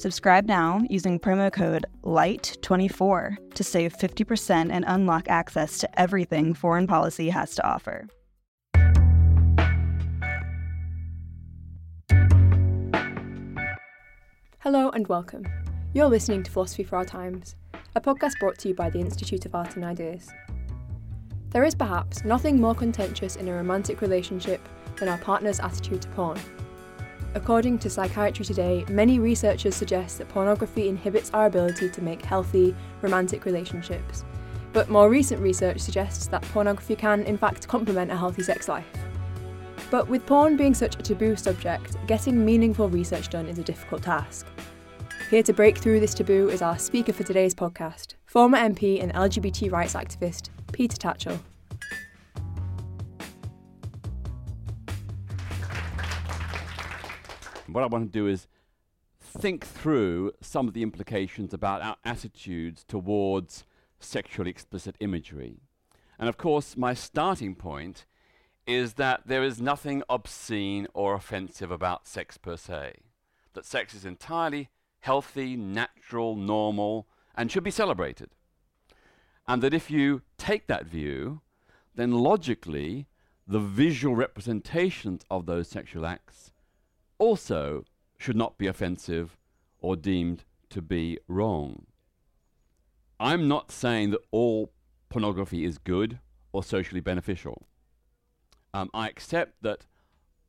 Subscribe now using promo code LIGHT24 to save 50% and unlock access to everything foreign policy has to offer. Hello and welcome. You're listening to Philosophy for Our Times, a podcast brought to you by the Institute of Art and Ideas. There is perhaps nothing more contentious in a romantic relationship than our partner's attitude to porn. According to Psychiatry Today, many researchers suggest that pornography inhibits our ability to make healthy, romantic relationships. But more recent research suggests that pornography can, in fact, complement a healthy sex life. But with porn being such a taboo subject, getting meaningful research done is a difficult task. Here to break through this taboo is our speaker for today's podcast, former MP and LGBT rights activist, Peter Tatchell. What I want to do is think through some of the implications about our attitudes towards sexually explicit imagery. And of course, my starting point is that there is nothing obscene or offensive about sex per se, that sex is entirely healthy, natural, normal, and should be celebrated. And that if you take that view, then logically, the visual representations of those sexual acts also should not be offensive or deemed to be wrong. I'm not saying that all pornography is good or socially beneficial. Um, I accept that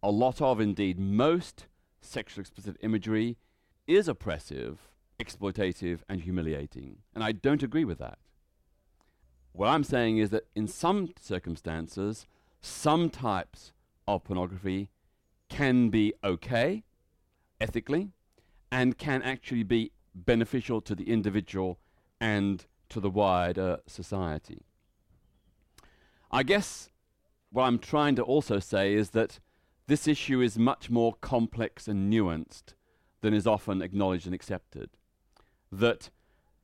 a lot of, indeed, most sexually explicit imagery is oppressive, exploitative, and humiliating. And I don't agree with that. What I'm saying is that in some circumstances, some types of pornography can be okay ethically and can actually be beneficial to the individual and to the wider society. I guess what I'm trying to also say is that this issue is much more complex and nuanced than is often acknowledged and accepted. That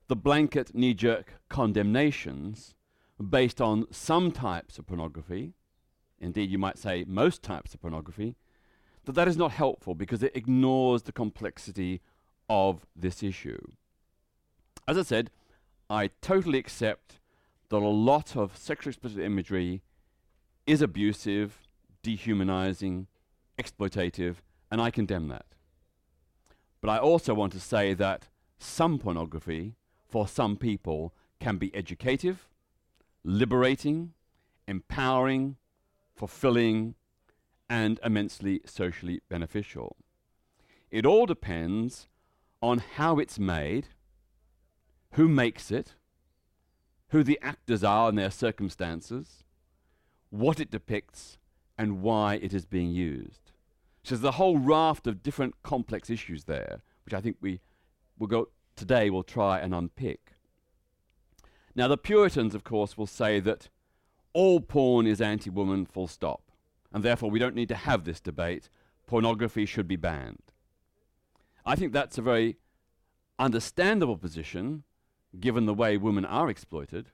the blanket knee jerk condemnations based on some types of pornography, indeed, you might say most types of pornography, that that is not helpful because it ignores the complexity of this issue. As I said, I totally accept that a lot of sexually explicit imagery is abusive, dehumanizing, exploitative, and I condemn that. But I also want to say that some pornography, for some people, can be educative, liberating, empowering, fulfilling, and immensely socially beneficial. It all depends on how it's made, who makes it, who the actors are and their circumstances, what it depicts, and why it is being used. So there's a whole raft of different complex issues there, which I think we will go today we'll try and unpick. Now the Puritans, of course, will say that all porn is anti-woman, full stop, and therefore we don't need to have this debate. Pornography should be banned. I think that's a very understandable position, given the way women are exploited,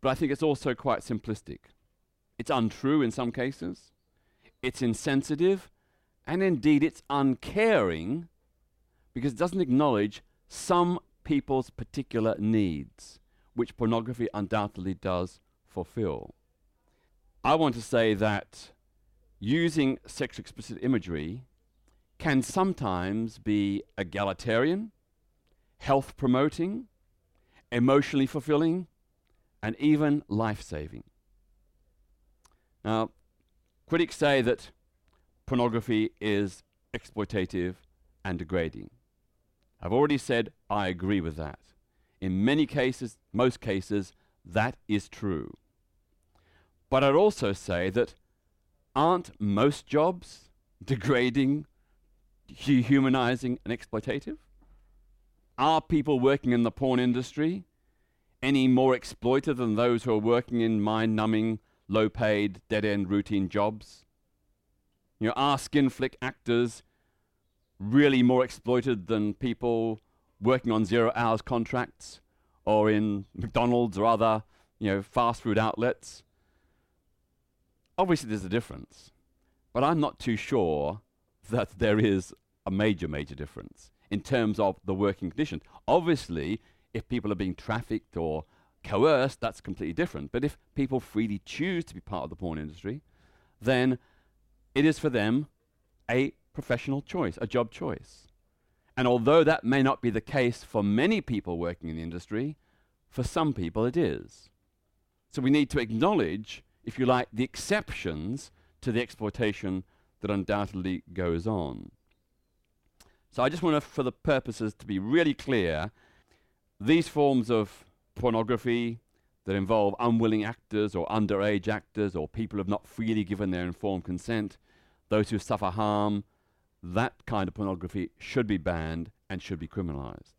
but I think it's also quite simplistic. It's untrue in some cases. It's insensitive and indeed it's uncaring because it doesn't acknowledge some people's particular needs, which pornography undoubtedly does fulfill. I want to say that using sexually explicit imagery can sometimes be egalitarian, health promoting, emotionally fulfilling, and even life saving. Now, critics say that pornography is exploitative and degrading. I've already said I agree with that. In many cases, most cases, that is true. But I'd also say that aren't most jobs degrading, dehumanizing, and exploitative? Are people working in the porn industry any more exploited than those who are working in mind numbing, low paid, dead end routine jobs? You know, are skin flick actors really more exploited than people working on zero hours contracts or in McDonald's or other, you know, fast food outlets? Obviously, there's a difference, but I'm not too sure that there is a major, major difference in terms of the working conditions. Obviously, if people are being trafficked or coerced, that's completely different. But if people freely choose to be part of the porn industry, then it is for them a professional choice, a job choice. And although that may not be the case for many people working in the industry, for some people it is. So we need to acknowledge, if you like, the exceptions to the exploitation that undoubtedly goes on. So I just want to, for the purposes to be really clear, these forms of pornography that involve unwilling actors or underage actors or people who have not freely given their informed consent, those who suffer harm, that kind of pornography should be banned and should be criminalized.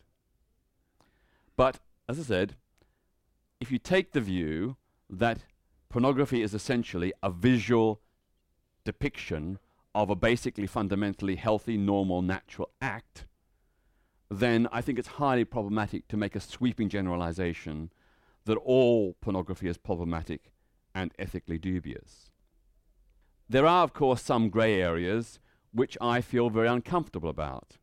But, as I said, if you take the view that pornography is essentially a visual depiction of a basically fundamentally healthy, normal, natural act, then I think it's highly problematic to make a sweeping generalization that all pornography is problematic and ethically dubious. There are, of course, some grey areas which I feel very uncomfortable about,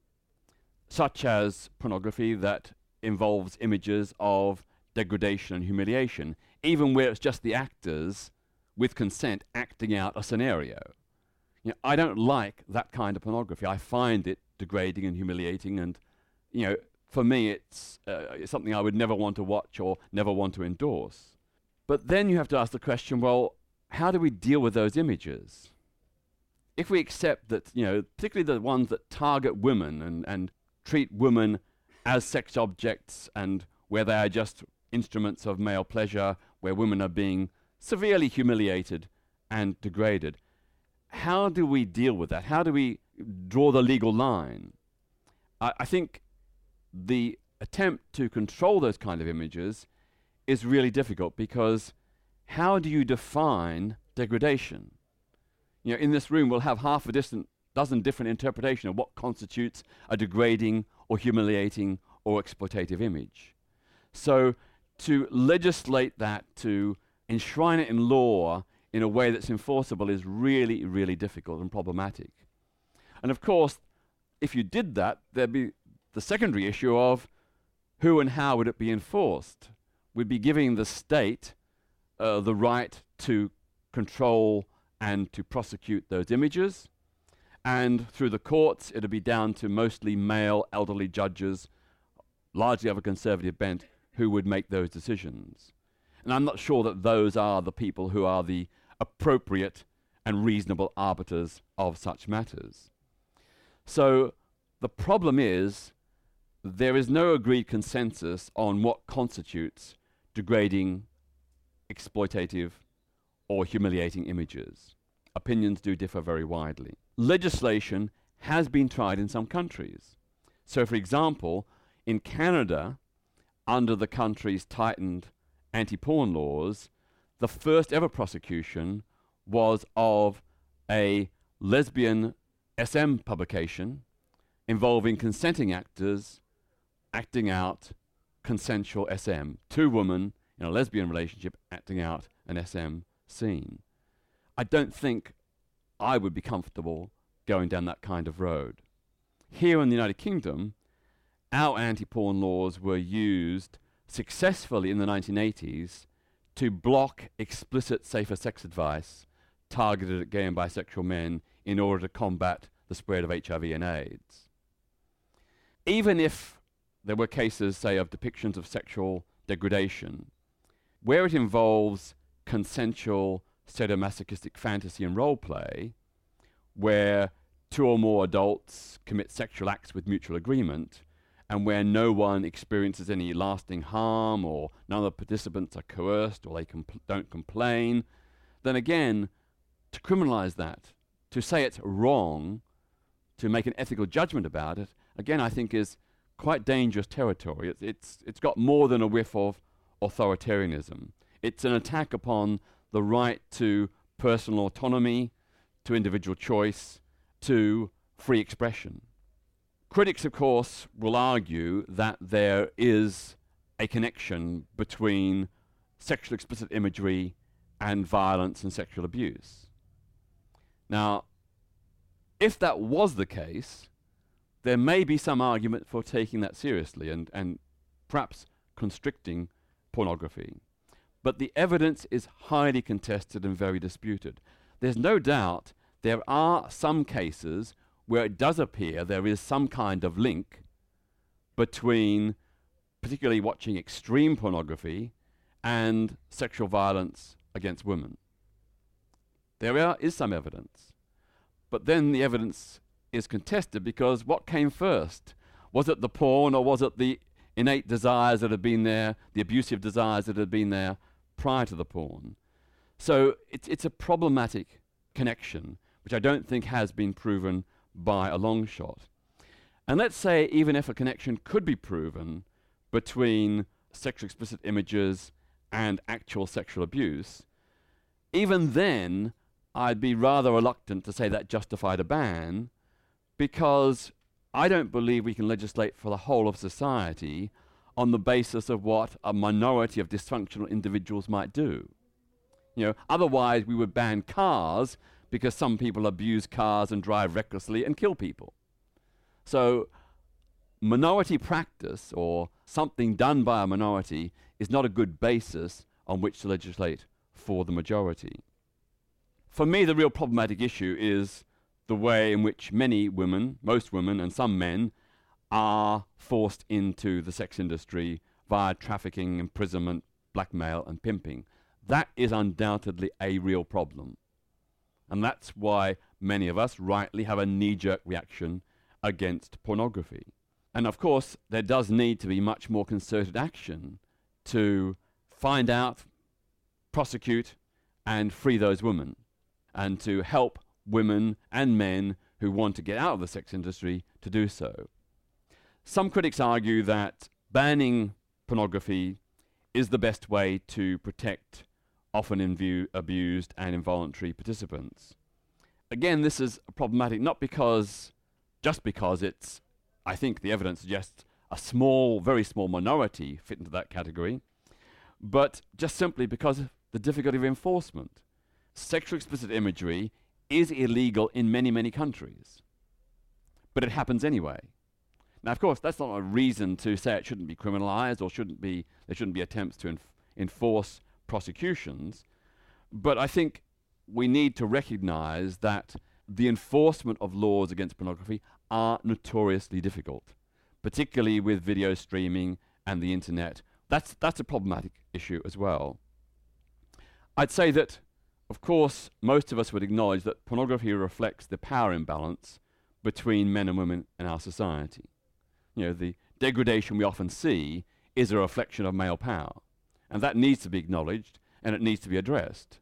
such as pornography that involves images of degradation and humiliation, even where it's just the actors with consent acting out a scenario. You know, I don't like that kind of pornography. I find it degrading and humiliating, and you know, for me, it's, uh, it's something I would never want to watch or never want to endorse. But then you have to ask the question: Well, how do we deal with those images? if we accept that, you know, particularly the ones that target women and, and treat women as sex objects and where they are just instruments of male pleasure, where women are being severely humiliated and degraded, how do we deal with that? How do we draw the legal line? I, I think the attempt to control those kind of images is really difficult because how do you define degradation? you know, in this room, we'll have half a distant, dozen different interpretations of what constitutes a degrading or humiliating or exploitative image. So to legislate that, to enshrine it in law in a way that's enforceable is really, really difficult and problematic. And of course, if you did that, there'd be the secondary issue of who and how would it be enforced? We'd be giving the state uh, the right to control and to prosecute those images. And through the courts, it'd be down to mostly male elderly judges, largely of a conservative bent, who would make those decisions. And I'm not sure that those are the people who are the appropriate and reasonable arbiters of such matters. So the problem is there is no agreed consensus on what constitutes degrading, exploitative, or humiliating images. Opinions do differ very widely. Legislation has been tried in some countries. So, for example, in Canada, under the country's tightened anti porn laws, the first ever prosecution was of a lesbian SM publication involving consenting actors acting out consensual SM. Two women in a lesbian relationship acting out an SM scene. I don't think I would be comfortable going down that kind of road. Here in the United Kingdom, our anti porn laws were used successfully in the 1980s to block explicit safer sex advice targeted at gay and bisexual men in order to combat the spread of HIV and AIDS. Even if there were cases, say, of depictions of sexual degradation, where it involves consensual sadomasochistic fantasy and role play, where two or more adults commit sexual acts with mutual agreement, and where no one experiences any lasting harm or none of the participants are coerced or they compl- don't complain, then again, to criminalize that, to say it's wrong, to make an ethical judgment about it, again, I think is quite dangerous territory. It's, it's, it's got more than a whiff of authoritarianism. It's an attack upon the right to personal autonomy, to individual choice, to free expression. Critics, of course, will argue that there is a connection between sexually explicit imagery and violence and sexual abuse. Now, if that was the case, there may be some argument for taking that seriously and, and perhaps constricting pornography. But the evidence is highly contested and very disputed. There's no doubt there are some cases where it does appear there is some kind of link between particularly watching extreme pornography and sexual violence against women. There are, is some evidence. But then the evidence is contested because what came first? Was it the porn or was it the innate desires that had been there, the abusive desires that had been there prior to the porn? So it's, it's a problematic connection, which I don't think has been proven by a long shot. And let's say, even if a connection could be proven between sexually explicit images and actual sexual abuse, even then, I'd be rather reluctant to say that justified a ban because I don't believe we can legislate for the whole of society on the basis of what a minority of dysfunctional individuals might do. You know, otherwise we would ban cars because some people abuse cars and drive recklessly and kill people. So, minority practice or something done by a minority is not a good basis on which to legislate for the majority. For me, the real problematic issue is the way in which many women, most women, and some men are forced into the sex industry via trafficking, imprisonment, blackmail, and pimping. That is undoubtedly a real problem. And that's why many of us rightly have a knee jerk reaction against pornography. And of course, there does need to be much more concerted action to find out, prosecute, and free those women, and to help women and men who want to get out of the sex industry to do so. Some critics argue that banning pornography is the best way to protect often in view abused and involuntary participants. Again, this is problematic not because, just because it's, I think the evidence suggests, a small, very small minority fit into that category, but just simply because of the difficulty of enforcement. Sexual explicit imagery is illegal in many, many countries, but it happens anyway. Now, of course, that's not a reason to say it shouldn't be criminalized or shouldn't be, there shouldn't be attempts to enf- enforce prosecutions. But I think we need to recognize that the enforcement of laws against pornography are notoriously difficult, particularly with video streaming and the internet. That's, that's a problematic issue as well. I'd say that, of course, most of us would acknowledge that pornography reflects the power imbalance between men and women in our society. You know, the degradation we often see is a reflection of male power. And that needs to be acknowledged and it needs to be addressed.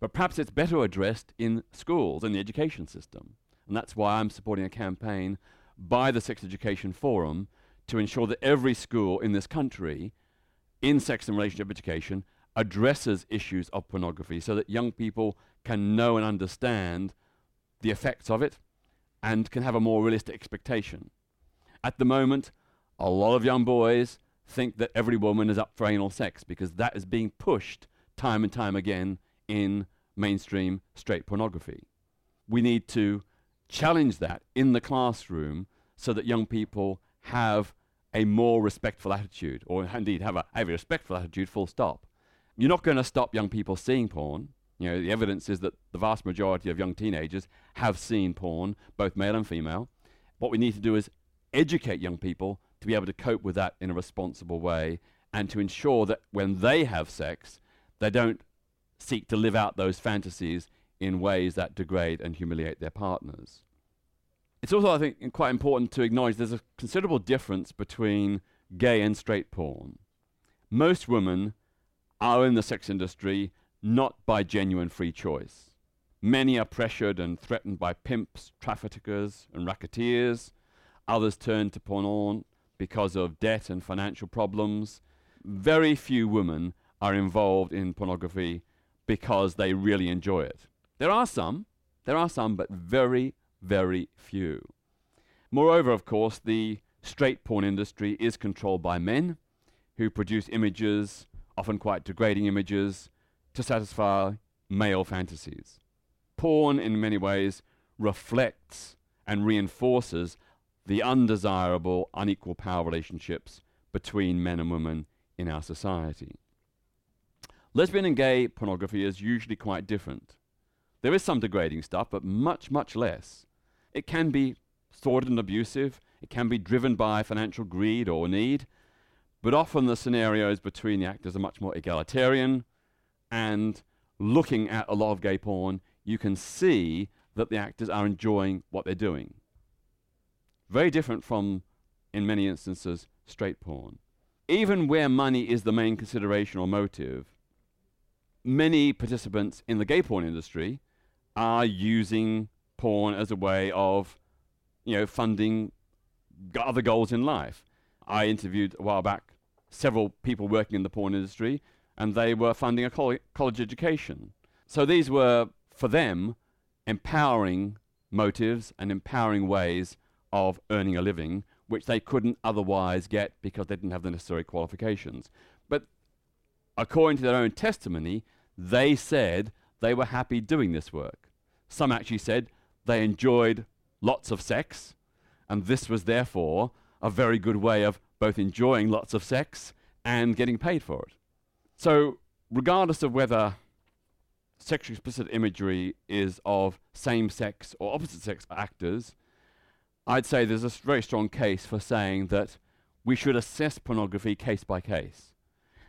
But perhaps it's better addressed in schools, in the education system. And that's why I'm supporting a campaign by the Sex Education Forum to ensure that every school in this country, in sex and relationship education, addresses issues of pornography so that young people can know and understand the effects of it and can have a more realistic expectation. At the moment, a lot of young boys think that every woman is up for anal sex because that is being pushed time and time again in mainstream straight pornography. We need to challenge that in the classroom so that young people have a more respectful attitude, or indeed have a, have a respectful attitude, full stop. You're not going to stop young people seeing porn. You know, the evidence is that the vast majority of young teenagers have seen porn, both male and female. What we need to do is educate young people to be able to cope with that in a responsible way and to ensure that when they have sex, they don't seek to live out those fantasies in ways that degrade and humiliate their partners. It's also, I think, quite important to acknowledge there's a considerable difference between gay and straight porn. Most women are in the sex industry not by genuine free choice. Many are pressured and threatened by pimps, traffickers, and racketeers. Others turn to porn because of debt and financial problems. Very few women are involved in pornography because they really enjoy it. There are some, there are some, but very, very few. Moreover, of course, the straight porn industry is controlled by men who produce images, often quite degrading images, to satisfy male fantasies. Porn, in many ways, reflects and reinforces the undesirable, unequal power relationships between men and women in our society. Lesbian and gay pornography is usually quite different. There is some degrading stuff, but much, much less. It can be sordid and abusive, it can be driven by financial greed or need, but often the scenarios between the actors are much more egalitarian, and looking at a lot of gay porn, you can see that the actors are enjoying what they're doing. Very different from, in many instances, straight porn. Even where money is the main consideration or motive, many participants in the gay porn industry are using porn as a way of, you know, funding other goals in life. I interviewed a while back several people working in the porn industry, and they were funding a coll- college education. So these were, for them, empowering motives and empowering ways of earning a living, which they couldn't otherwise get because they didn't have the necessary qualifications. But according to their own testimony, they said they were happy doing this work. Some actually said they enjoyed lots of sex, and this was therefore a very good way of both enjoying lots of sex and getting paid for it. So, regardless of whether sexually explicit imagery is of same sex or opposite sex actors, I'd say there's a very strong case for saying that we should assess pornography case by case,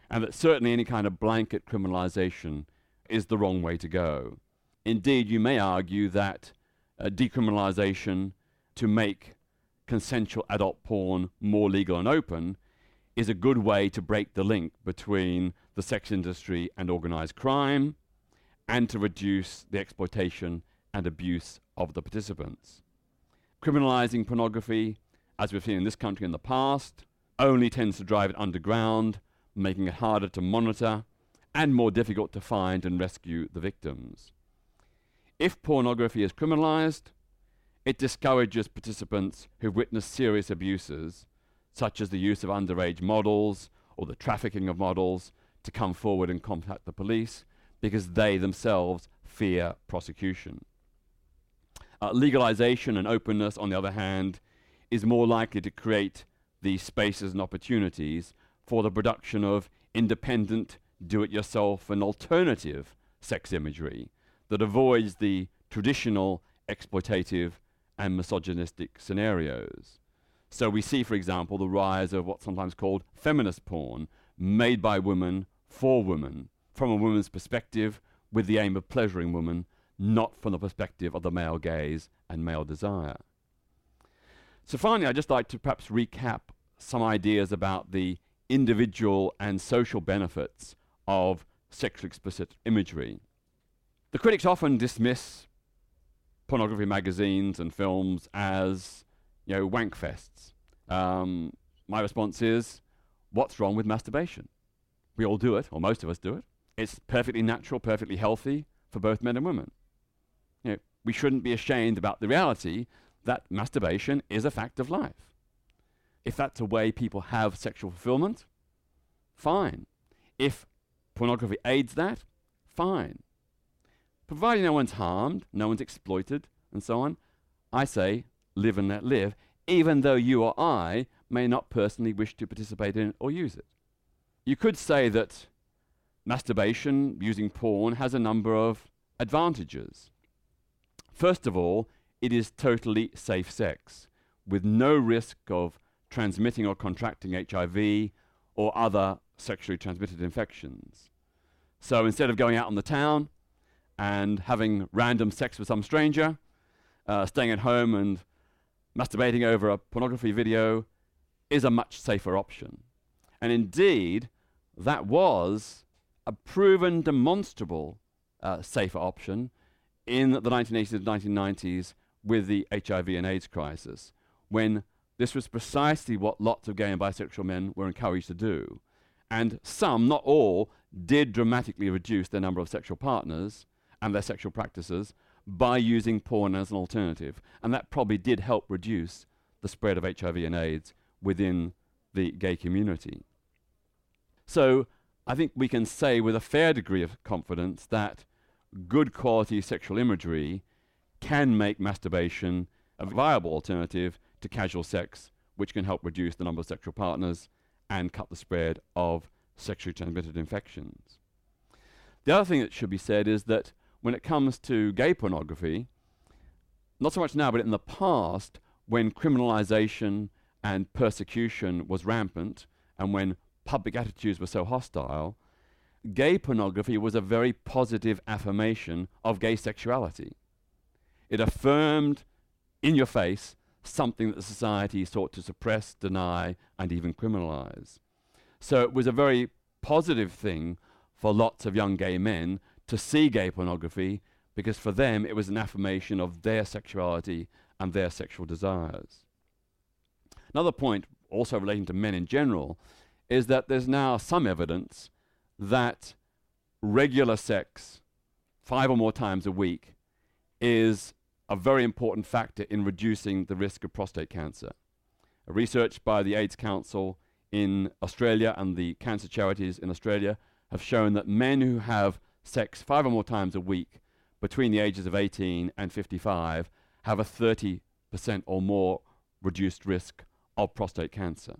and that certainly any kind of blanket criminalization is the wrong way to go. Indeed, you may argue that uh, decriminalization to make consensual adult porn more legal and open is a good way to break the link between the sex industry and organized crime and to reduce the exploitation and abuse of the participants. Criminalizing pornography, as we've seen in this country in the past, only tends to drive it underground, making it harder to monitor and more difficult to find and rescue the victims. If pornography is criminalized, it discourages participants who've witnessed serious abuses, such as the use of underage models or the trafficking of models, to come forward and contact the police because they themselves fear prosecution. Uh, legalization and openness, on the other hand, is more likely to create the spaces and opportunities for the production of independent, do it yourself, and alternative sex imagery that avoids the traditional exploitative and misogynistic scenarios. So we see, for example, the rise of what's sometimes called feminist porn, made by women for women, from a woman's perspective, with the aim of pleasuring women, not from the perspective of the male gaze and male desire. So finally, I'd just like to perhaps recap some ideas about the individual and social benefits of sexually explicit imagery. The critics often dismiss pornography magazines and films as, you know, wank fests. Um, my response is, what's wrong with masturbation? We all do it, or most of us do it. It's perfectly natural, perfectly healthy for both men and women. We shouldn't be ashamed about the reality that masturbation is a fact of life. If that's a way people have sexual fulfillment, fine. If pornography aids that, fine. Providing no one's harmed, no one's exploited, and so on, I say live and let live, even though you or I may not personally wish to participate in it or use it. You could say that masturbation using porn has a number of advantages. First of all, it is totally safe sex, with no risk of transmitting or contracting HIV or other sexually transmitted infections. So instead of going out on the town and having random sex with some stranger, uh, staying at home and masturbating over a pornography video is a much safer option. And indeed, that was a proven, demonstrable uh, safer option in the 1980s and 1990s with the HIV and AIDS crisis, when this was precisely what lots of gay and bisexual men were encouraged to do. And some, not all, did dramatically reduce their number of sexual partners and their sexual practices by using porn as an alternative. And that probably did help reduce the spread of HIV and AIDS within the gay community. So I think we can say with a fair degree of confidence that good quality sexual imagery can make masturbation a viable alternative to casual sex, which can help reduce the number of sexual partners and cut the spread of sexually transmitted infections. The other thing that should be said is that when it comes to gay pornography, not so much now, but in the past, when criminalization and persecution was rampant, and when public attitudes were so hostile, gay pornography was a very positive affirmation of gay sexuality. It affirmed in your face something that society sought to suppress, deny, and even criminalize. So it was a very positive thing for lots of young gay men to see gay pornography because for them it was an affirmation of their sexuality and their sexual desires. Another point, also relating to men in general, is that there's now some evidence that regular sex, five or more times a week, is a very important factor in reducing the risk of prostate cancer. A research by the AIDS Council in Australia and the cancer charities in Australia have shown that men who have sex five or more times a week between the ages of 18 and 55 have a 30% or more reduced risk of prostate cancer.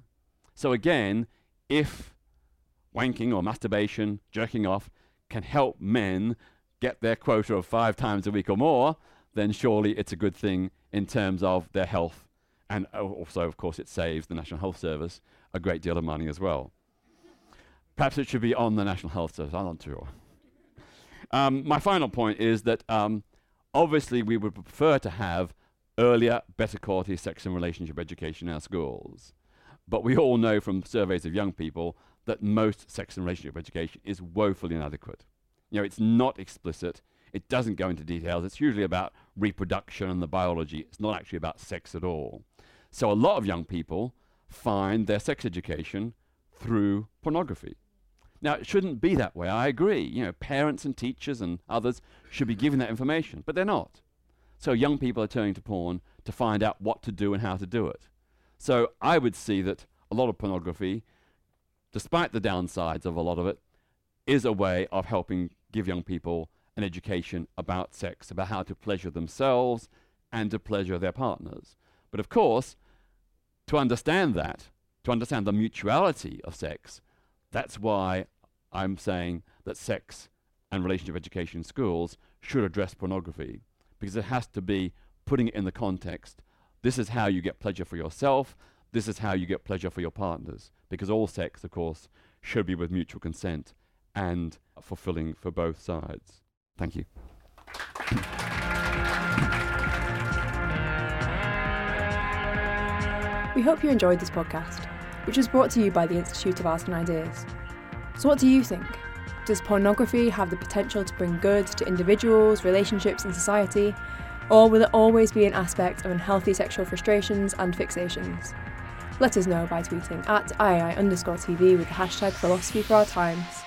So again, if wanking or masturbation, jerking off, can help men get their quota of five times a week or more, then surely it's a good thing in terms of their health. And also, of course, it saves the National Health Service a great deal of money as well. Perhaps it should be on the National Health Service, I'm not sure. Um, my final point is that um, obviously we would prefer to have earlier, better quality sex and relationship education in our schools. But we all know from surveys of young people that most sex and relationship education is woefully inadequate. You know, it's not explicit. It doesn't go into details. It's usually about reproduction and the biology. It's not actually about sex at all. So a lot of young people find their sex education through pornography. Now, it shouldn't be that way. I agree. You know, parents and teachers and others should be given that information, but they're not. So young people are turning to porn to find out what to do and how to do it. So I would see that a lot of pornography despite the downsides of a lot of it, is a way of helping give young people an education about sex, about how to pleasure themselves and to pleasure their partners. But of course, to understand that, to understand the mutuality of sex, that's why I'm saying that sex and relationship education in schools should address pornography, because it has to be putting it in the context. This is how you get pleasure for yourself. This is how you get pleasure for your partners, because all sex, of course, should be with mutual consent and fulfilling for both sides. Thank you. We hope you enjoyed this podcast, which was brought to you by the Institute of Art and Ideas. So, what do you think? Does pornography have the potential to bring good to individuals, relationships, and society? Or will it always be an aspect of unhealthy sexual frustrations and fixations? Let us know by tweeting at II underscore TV with the hashtag philosophy for our times.